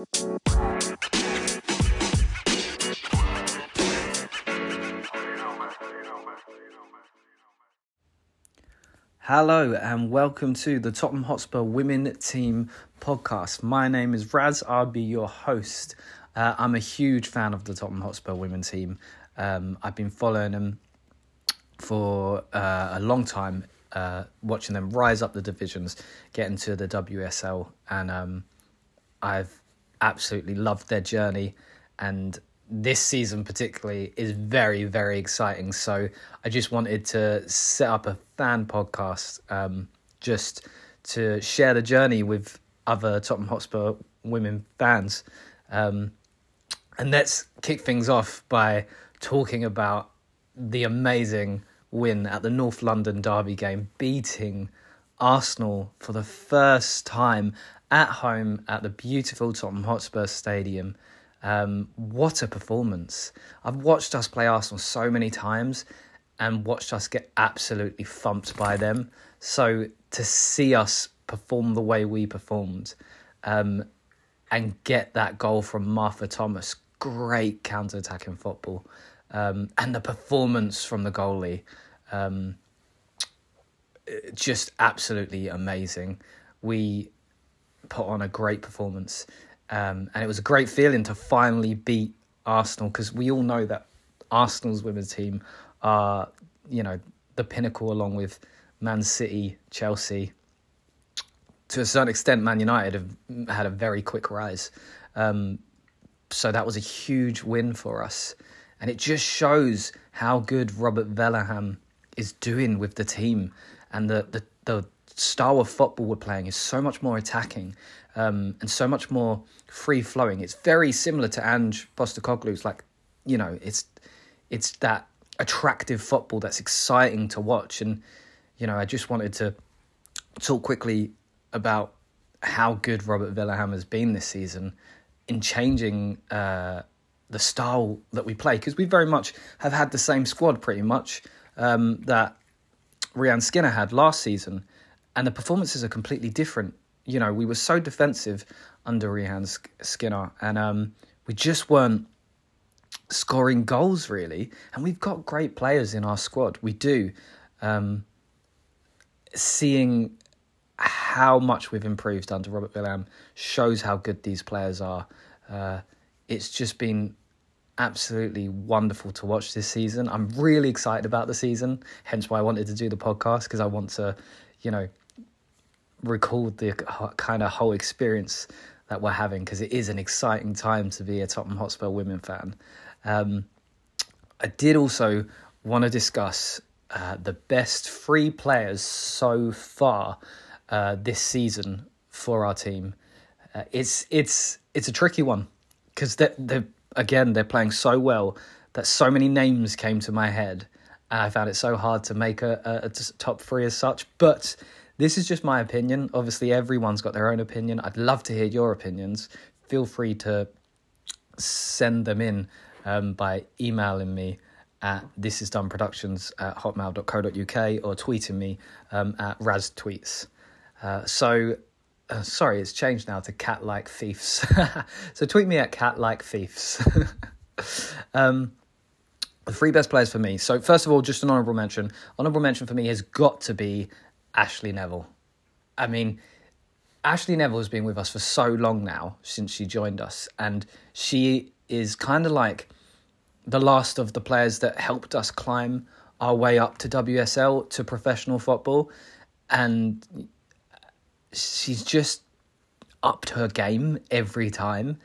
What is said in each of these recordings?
Hello and welcome to the Tottenham Hotspur Women Team podcast. My name is Raz. I'll be your host. Uh, I'm a huge fan of the Tottenham Hotspur Women Team. Um, I've been following them for uh, a long time, uh, watching them rise up the divisions, get into the WSL, and um, I've absolutely loved their journey. And this season particularly is very very exciting so i just wanted to set up a fan podcast um, just to share the journey with other tottenham hotspur women fans um, and let's kick things off by talking about the amazing win at the north london derby game beating arsenal for the first time at home at the beautiful tottenham hotspur stadium um, what a performance. I've watched us play Arsenal so many times and watched us get absolutely thumped by them. So to see us perform the way we performed um, and get that goal from Martha Thomas, great counter attacking football. Um, and the performance from the goalie, um, just absolutely amazing. We put on a great performance. Um, and it was a great feeling to finally beat Arsenal because we all know that Arsenal's women's team are, you know, the pinnacle along with Man City, Chelsea. To a certain extent, Man United have had a very quick rise. Um, so that was a huge win for us. And it just shows how good Robert Vilahamn is doing with the team and the, the, the style of football we're playing is so much more attacking um, and so much more free flowing. It's very similar to Ange Postecoglou's. Like, you know, it's it's that attractive football that's exciting to watch. And you know, I just wanted to talk quickly about how good Robert Vilahamn has been this season in changing uh, the style that we play because we very much have had the same squad pretty much um, that Rehanne Skinner had last season and the performances are completely different. You know, we were so defensive under Rehanne Skinner, and um, we just weren't scoring goals really. And we've got great players in our squad. We do. Um, seeing how much we've improved under Robert Vilahamn shows how good these players are. Uh, it's just been absolutely wonderful to watch this season. I'm really excited about the season, hence why I wanted to do the podcast because I want to, you know, record the kind of whole experience that we're having because it is an exciting time to be a Tottenham Hotspur women fan. Um, I did also want to discuss uh, the best three players so far uh, this season for our team. Uh, it's it's it's a tricky one because they they again they're playing so well that so many names came to my head, I found it so hard to make a, a, a top three as such. But this is just my opinion. Obviously, everyone's got their own opinion. I'd love to hear your opinions. Feel free to send them in um, by emailing me at thisisdoneproductions at hotmail.co.uk or tweeting me um, at raztweets. Uh, so, uh, sorry, it's changed now to cat like thieves. so tweet me at cat like thieves. um, the three best players for me. So, first of all, just an honourable mention. Honourable mention for me has got to be Ashley Neville. I mean, Ashley Neville has been with us for so long now since she joined us, and she is kind of like the last of the players that helped us climb our way up to WSL to professional football, and she's just upped her game every time.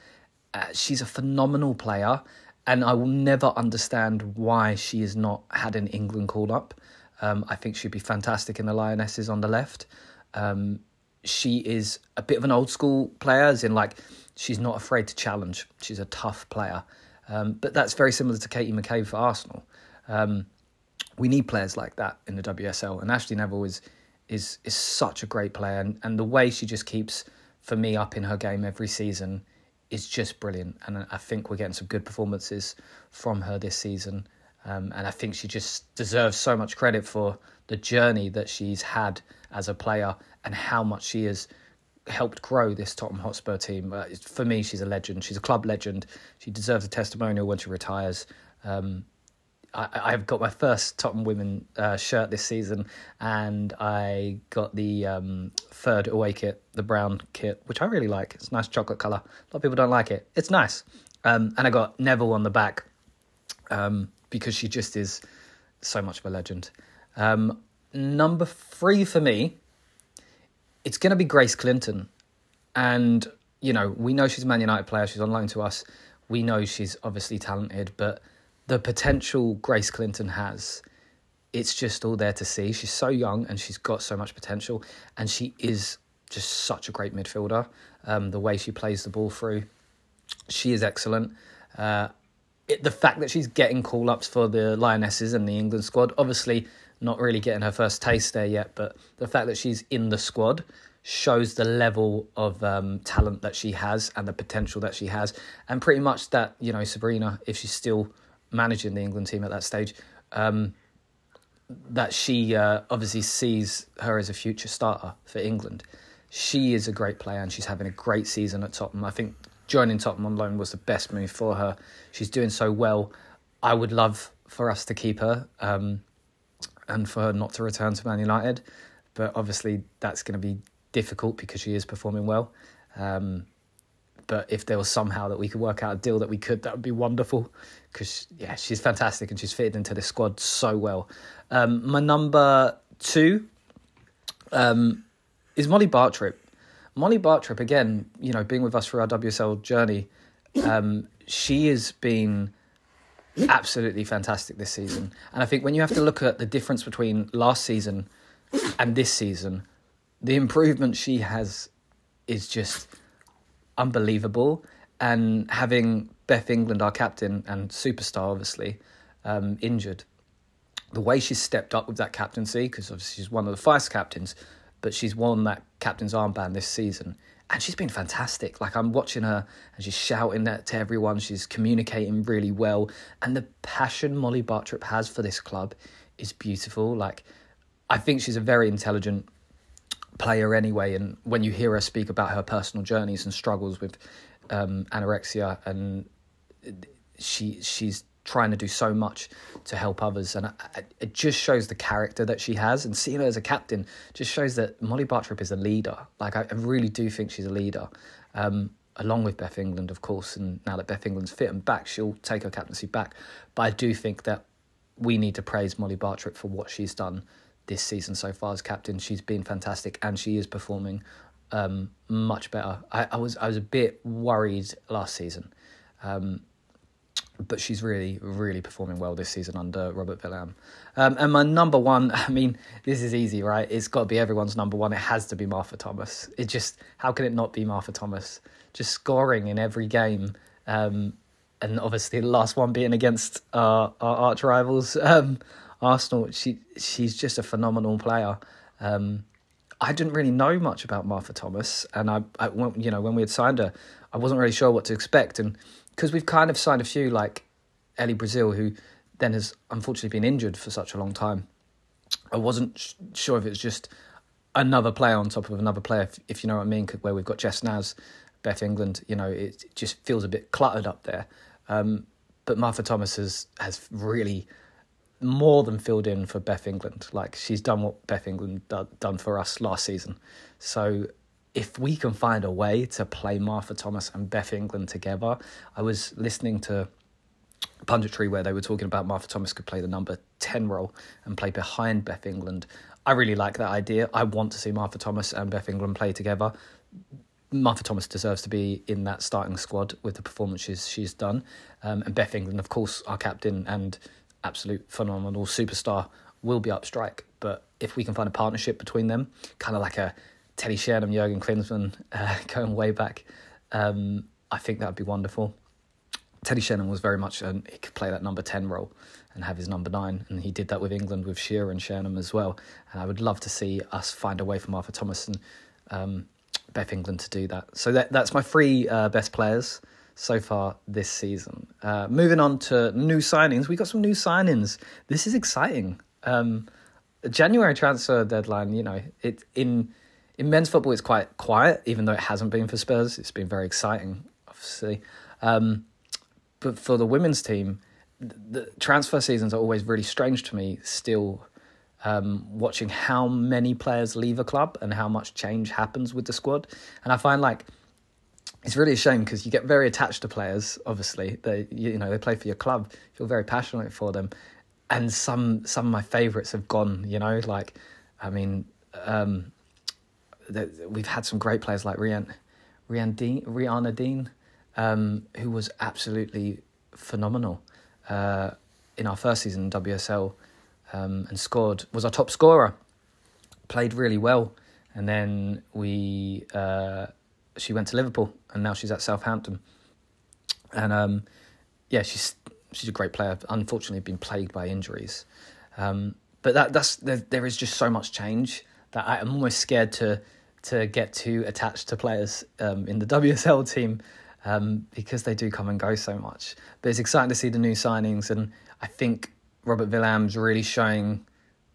Uh, she's a phenomenal player, and I will never understand why she has not had an England call up. Um, I think she'd be fantastic in the Lionesses on the left. Um, she is a bit of an old school player, as in like she's not afraid to challenge. She's a tough player, um, but that's very similar to Katie McCabe for Arsenal. Um, we need players like that in the WSL, and Ashley Neville is is is such a great player, and, and the way she just keeps for me up in her game every season is just brilliant. And I think we're getting some good performances from her this season. Um, and I think she just deserves so much credit for the journey that she's had as a player and how much she has helped grow this Tottenham Hotspur team. Uh, for me, she's a legend. She's a club legend. She deserves a testimonial when she retires. Um, I, have got my first Tottenham Women uh, shirt this season, and I got the um, third away kit, the brown kit, which I really like. It's a nice chocolate colour. A lot of people don't like it. It's nice. Um, and I got Neville on the back um, because she just is so much of a legend. Um, number three for me, it's going to be Grace Clinton. And, you know, we know she's a Man United player. She's on loan to us. We know she's obviously talented, but the potential Grace Clinton has, it's just all there to see. She's so young and she's got so much potential, and she is just such a great midfielder. Um, the way she plays the ball through, she is excellent. Uh, it, the fact that she's getting call ups for the Lionesses and the England squad, obviously not really getting her first taste there yet, but the fact that she's in the squad shows the level of um, talent that she has and the potential that she has, and pretty much that you know Sabrina, if she's still managing the England team at that stage, um, that she uh, obviously sees her as a future starter for England. She is a great player and she's having a great season at Tottenham. I think joining Tottenham on loan was the best move for her. She's doing so well. I would love for us to keep her um, and for her not to return to Man United, but obviously that's going to be difficult because she is performing well. Um, but if there was somehow that we could work out a deal that we could, that would be wonderful. Because yeah, she's fantastic and she's fitted into the squad so well. Um, my number two um, is Molly Bartrip. Molly Bartrip again, you know, being with us for our WSL journey, um, she has been absolutely fantastic this season. And I think when you have to look at the difference between last season and this season, the improvement she has is just unbelievable. And having Beth England, our captain and superstar, obviously, um, injured, the way she's stepped up with that captaincy, because obviously she's one of the vice captains, but she's won that captain's armband this season. And she's been fantastic. Like I'm watching her and she's shouting that to everyone. She's communicating really well. And the passion Molly Bartrip has for this club is beautiful. Like I think she's a very intelligent player anyway. And when you hear her speak about her personal journeys and struggles with um, anorexia, and she she's trying to do so much to help others, and it just shows the character that she has. And seeing her as a captain just shows that Molly Bartrip is a leader. Like I, really do think she's a leader. Um, along with Beth England, of course, and now that Beth England's fit and back, she'll take her captaincy back. But I do think that we need to praise Molly Bartrip for what she's done this season so far as captain. She's been fantastic and she is performing um, much better. I, I, was I was a bit worried last season, um, but she's really really performing well this season under Robert Vilahamn. Um, and my number one, I mean, this is easy, right? It's got to be everyone's number one. It has to be Martha Thomas. It just how can it not be Martha Thomas? Just scoring in every game. Um, and obviously the last one being against our, our arch rivals. Um, Arsenal, she she's just a phenomenal player. Um, I didn't really know much about Martha Thomas, and I, I you know, when we had signed her, I wasn't really sure what to expect, and because we've kind of signed a few like Ellie Brazil, who then has unfortunately been injured for such a long time. I wasn't sh- sure if it was just another player on top of another player, if, if you know what I mean. Where we've got Jess Naz, Beth England, you know, it just feels a bit cluttered up there. Um, but Martha Thomas has has really more than filled in for Beth England. Like she's done what Beth England do, done for us last season. So if we can find a way to play Martha Thomas and Beth England together, I was listening to punditry where they were talking about Martha Thomas could play the number 10 role and play behind Beth England. I really like that idea. I want to see Martha Thomas and Beth England play together. Martha Thomas deserves to be in that starting squad with the performances she's done. Um, and Beth England, of course, our captain and absolute phenomenal superstar, will be up strike. But if we can find a partnership between them, kind of like a Teddy Sheringham, Jurgen Klinsmann uh, going way back, um, I think that would be wonderful. Teddy Sheringham was very much, an, he could play that number 10 role and have his number nine. And he did that with England with Shearer and Sheringham as well. And I would love to see us find a way for Martha Thomas and um, Beth England to do that. So that, that's my three uh, best players so far this season. Uh, moving on to new signings, we got some new signings. This is exciting. Um, January transfer deadline, you know, it in in men's football, it's quite quiet, even though it hasn't been for Spurs. It's been very exciting, obviously. Um, but for the women's team, the transfer seasons are always really strange to me still um, watching how many players leave a club and how much change happens with the squad. And I find like it's really a shame because you get very attached to players. Obviously, they you know they play for your club, feel very passionate for them, and some some of my favourites have gone. You know, like I mean, um, the, we've had some great players like Rian, Rian Dean, Rianna Dean, um, who was absolutely phenomenal uh, in our first season in WSL um, and scored was our top scorer. Played really well, and then we uh, she went to Liverpool, and now she's at Southampton. And um, yeah, she's she's a great player. Unfortunately, been plagued by injuries, um, but that that's there, there is just so much change that I'm almost scared to to get too attached to players um, in the WSL team um, because they do come and go so much. But it's exciting to see the new signings, and I think Robert Vilahamn's really showing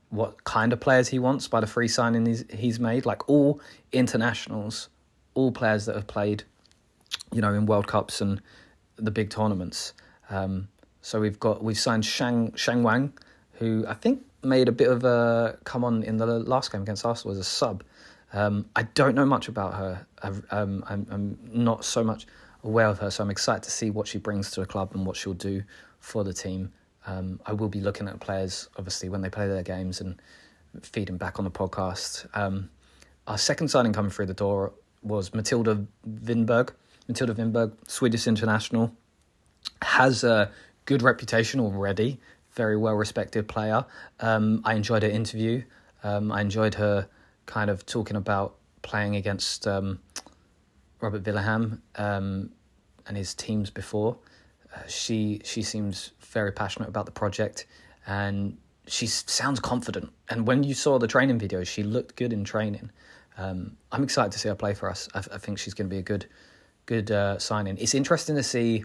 what kind of players he wants by the free signing he's, he's made. Like all internationals, all players that have played, you know, in World Cups and the big tournaments. Um, so we've got we've signed Shang Shang Wang, who I think made a bit of a come on in the last game against Arsenal as a sub. Um, I don't know much about her. Um, I'm, I'm not so much aware of her, so I'm excited to see what she brings to the club and what she'll do for the team. Um, I will be looking at players, obviously, when they play their games and feeding back on the podcast. Um, our second signing coming through the door was Matilda Vinberg. Matilda Vinberg, Swedish international, has a good reputation already. Very well respected player. Um, I enjoyed her interview. Um, I enjoyed her kind of talking about playing against um, Robert Vilahamn um, and his teams before. Uh, she she seems very passionate about the project, and she sounds confident. And when you saw the training videos, she looked good in training. Um, I'm excited to see her play for us. I, I think she's going to be a good good uh, signing. It's interesting to see,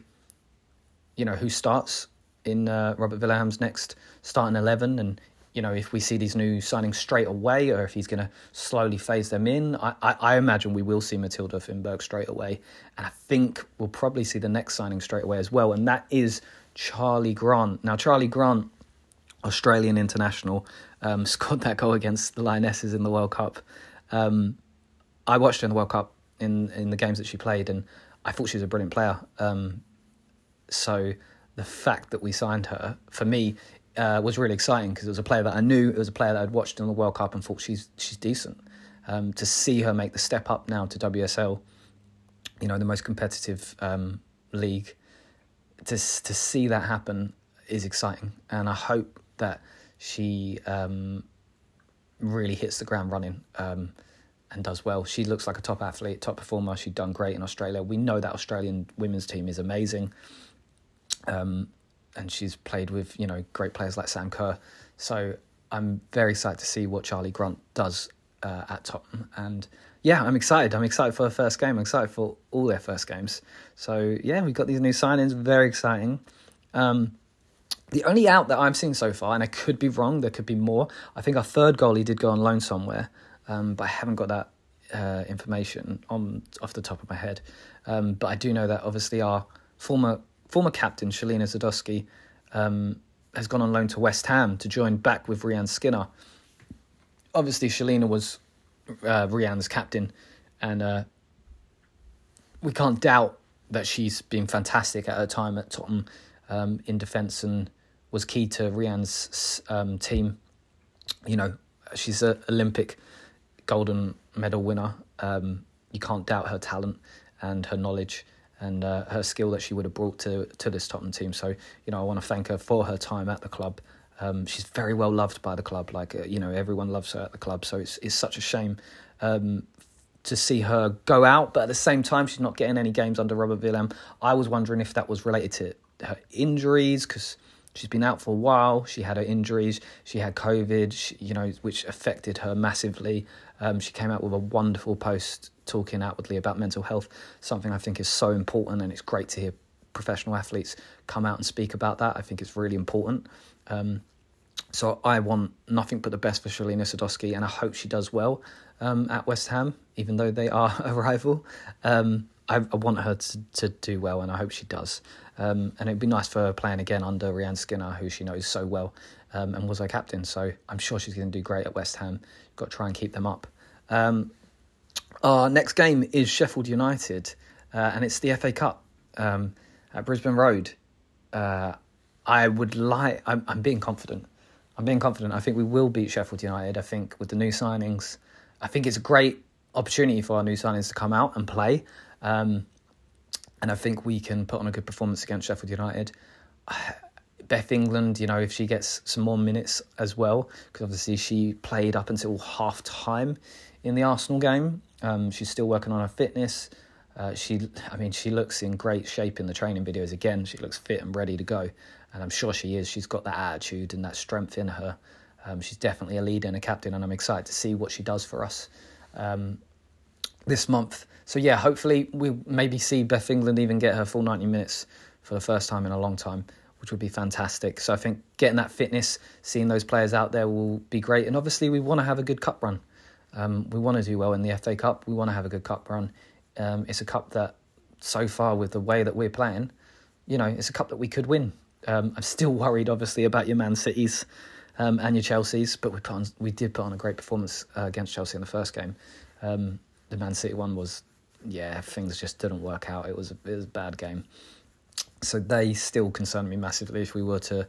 you know, who starts in uh, Robert Vilahamn's next starting eleven, and you know, if we see these new signings straight away or if he's going to slowly phase them in. I, I, I, imagine we will see Matilda Vinberg straight away. And I think we'll probably see the next signing straight away as well. And that is Charlie Grant. Now, Charlie Grant, Australian international, um, scored that goal against the Lionesses in the World Cup. Um, I watched her in the World Cup in, in the games that she played, and I thought she was a brilliant player. Um, so the fact that we signed her, for me, uh, was really exciting because it was a player that I knew. It was a player that I'd watched in the World Cup and thought she's she's decent. Um, to see her make the step up now to WSL, you know, the most competitive um, league, to to see that happen is exciting, and I hope that she um, really hits the ground running um, and does well. She looks like a top athlete, top performer. She's done great in Australia. We know that Australian women's team is amazing. Um, and she's played with you know great players like Sam Kerr. So I'm very excited to see what Charlie Grant does uh, at Tottenham, and yeah, I'm excited. I'm excited for the first game. I'm excited for all their first games. So yeah, we've got these new signings. Very exciting. Um, the only out that I've seen so far, and I could be wrong, there could be more. I think our third goalie did go on loan somewhere, um, but I haven't got that uh, information on off the top of my head. Um, but I do know that obviously our former former captain Shelina Zadorsky um, has gone on loan to West Ham to join back with Rehanne Skinner. Obviously, Shelina was uh, captain, and uh, we can't doubt that she's been fantastic at her time at Tottenham um, in defence and was key to Rehanne's um, team. You know, she's an Olympic golden medal winner. Um, you can't doubt her talent and her knowledge and uh, her skill that she would have brought to to this Tottenham team. So you know, I want to thank her for her time at the club. Um, she's very well loved by the club. Like uh, you know, everyone loves her at the club. So it's it's such a shame um, to see her go out. But at the same time, she's not getting any games under Robert Vilahamn. I was wondering if that was related to her injuries because she's been out for a while. She had her injuries. She had COVID. She, you know, which affected her massively. Um, she came out with a wonderful post talking outwardly about mental health, something I think is so important, and it's great to hear professional athletes come out and speak about that. I think it's really important. Um, So I want nothing but the best for Shelina Zadorsky, and I hope she does well um, at West Ham, even though they are a rival. Um, I, I, want her to, to do well, and I hope she does. Um, and it'd be nice for her playing again under Rehanne Skinner, who she knows so well um, and was her captain. So I'm sure she's going to do great at West Ham. Got to try and keep them up. Our next game is Sheffield United, uh, and it's the FA Cup um, at Brisbane Road. Uh, I would like. I'm, I'm being confident. I'm being confident. I think we will beat Sheffield United. I think with the new signings, I think it's a great opportunity for our new signings to come out and play. Um, and I think we can put on a good performance against Sheffield United. Beth England, you know, if she gets some more minutes as well, because obviously she played up until half time in the Arsenal game. Um, she's still working on her fitness. Uh, she, I mean, she looks in great shape in the training videos. Again, she looks fit and ready to go, and I'm sure she is. She's got that attitude and that strength in her. Um, she's definitely a leader and a captain, and I'm excited to see what she does for us um, this month. So yeah, hopefully we maybe see Beth England even get her full 90 minutes for the first time in a long time, which would be fantastic. So I think getting that fitness, seeing those players out there will be great. And obviously we want to have a good cup run. Um, we want to do well in the FA Cup. We want to have a good cup run. Um, it's a cup that, so far with the way that we're playing, you know, it's a cup that we could win. Um, I'm still worried, obviously, about your Man Cities um, and your Chelseas, but we put on, we did put on a great performance uh, against Chelsea in the first game. Um, the Man City one was yeah, things just didn't work out. It was a, it was a bad game. So they still concern me massively if we were to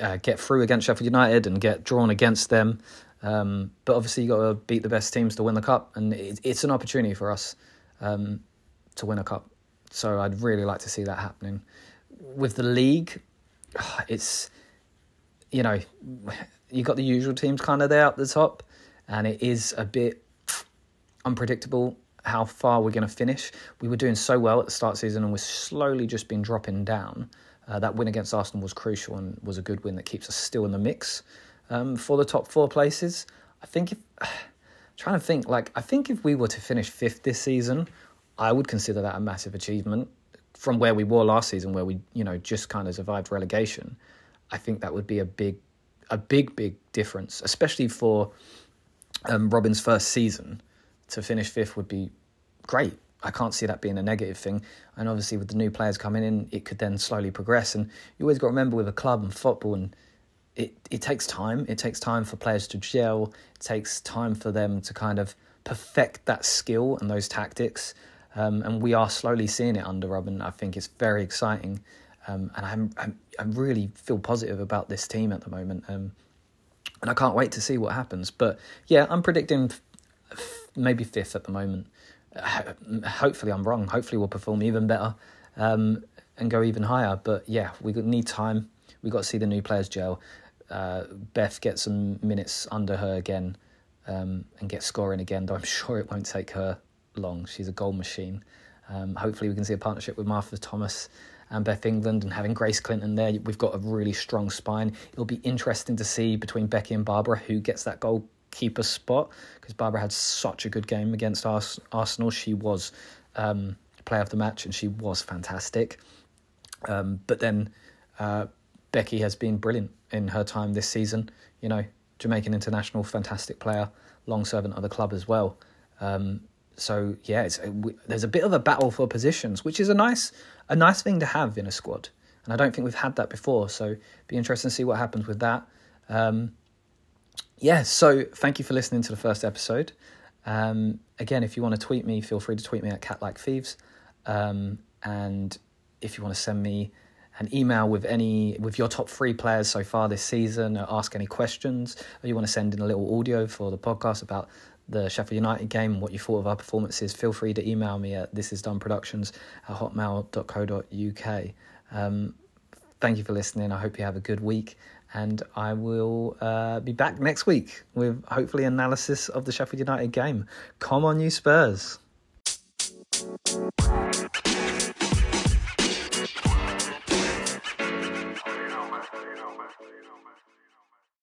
uh, get through against Sheffield United and get drawn against them. Um, but obviously, you got to beat the best teams to win the cup, and it, it's an opportunity for us um, to win a cup. So I'd really like to see that happening. With the league, it's you know you got the usual teams kind of there up the top, and it is a bit unpredictable how far we're going to finish. We were doing so well at the start of the season and we're slowly just been dropping down. Uh, that win against Arsenal was crucial and was a good win that keeps us still in the mix um, for the top four places. I think if trying to think like I think if we were to finish fifth this season, I would consider that a massive achievement from where we were last season, where we you know just kind of survived relegation. I think that would be a big, a big, big difference, especially for um, Robin's first season to finish fifth would be great. I can't see that being a negative thing. And obviously, with the new players coming in, it could then slowly progress. And you always got to remember with a club and football, and it, it takes time. It takes time for players to gel. It takes time for them to kind of perfect that skill and those tactics. Um, and we are slowly seeing it under Robin. I think it's very exciting. Um, and I'm, I'm, I really feel positive about this team at the moment. Um, and I can't wait to see what happens. But yeah, I'm predicting maybe fifth at the moment. Hopefully, I'm wrong. Hopefully, we'll perform even better um, and go even higher. But yeah, we need time. We got to see the new players gel. Uh, Beth get some minutes under her again um, and get scoring again. Though I'm sure it won't take her long. She's a goal machine. Um, hopefully, we can see a partnership with Martha Thomas and Beth England and having Grace Clinton there. We've got a really strong spine. It'll be interesting to see between Becky and Barbara who gets that goal keeper spot because Barbara had such a good game against Ars- Arsenal. She was um, player of the match and she was fantastic. Um, but then uh, Becky has been brilliant in her time this season. You know, Jamaican international, fantastic player, long servant of the club as well. Um, so yeah, it's, we, there's a bit of a battle for positions, which is a nice a nice thing to have in a squad. And I don't think we've had that before. So be interesting to see what happens with that. Um, yeah, so thank you for listening to the first episode. Um, again, if you want to tweet me, feel free to tweet me at Cat Like Thieves. Um, and if you want to send me an email with any with your top three players so far this season, or ask any questions, or you want to send in a little audio for the podcast about the Sheffield United game and what you thought of our performances, feel free to email me at thisisdoneproductions at hotmail.co.uk. Um, thank you for listening. I hope you have a good week and I will uh, be back next week with hopefully analysis of the Sheffield United game. Come on, you Spurs.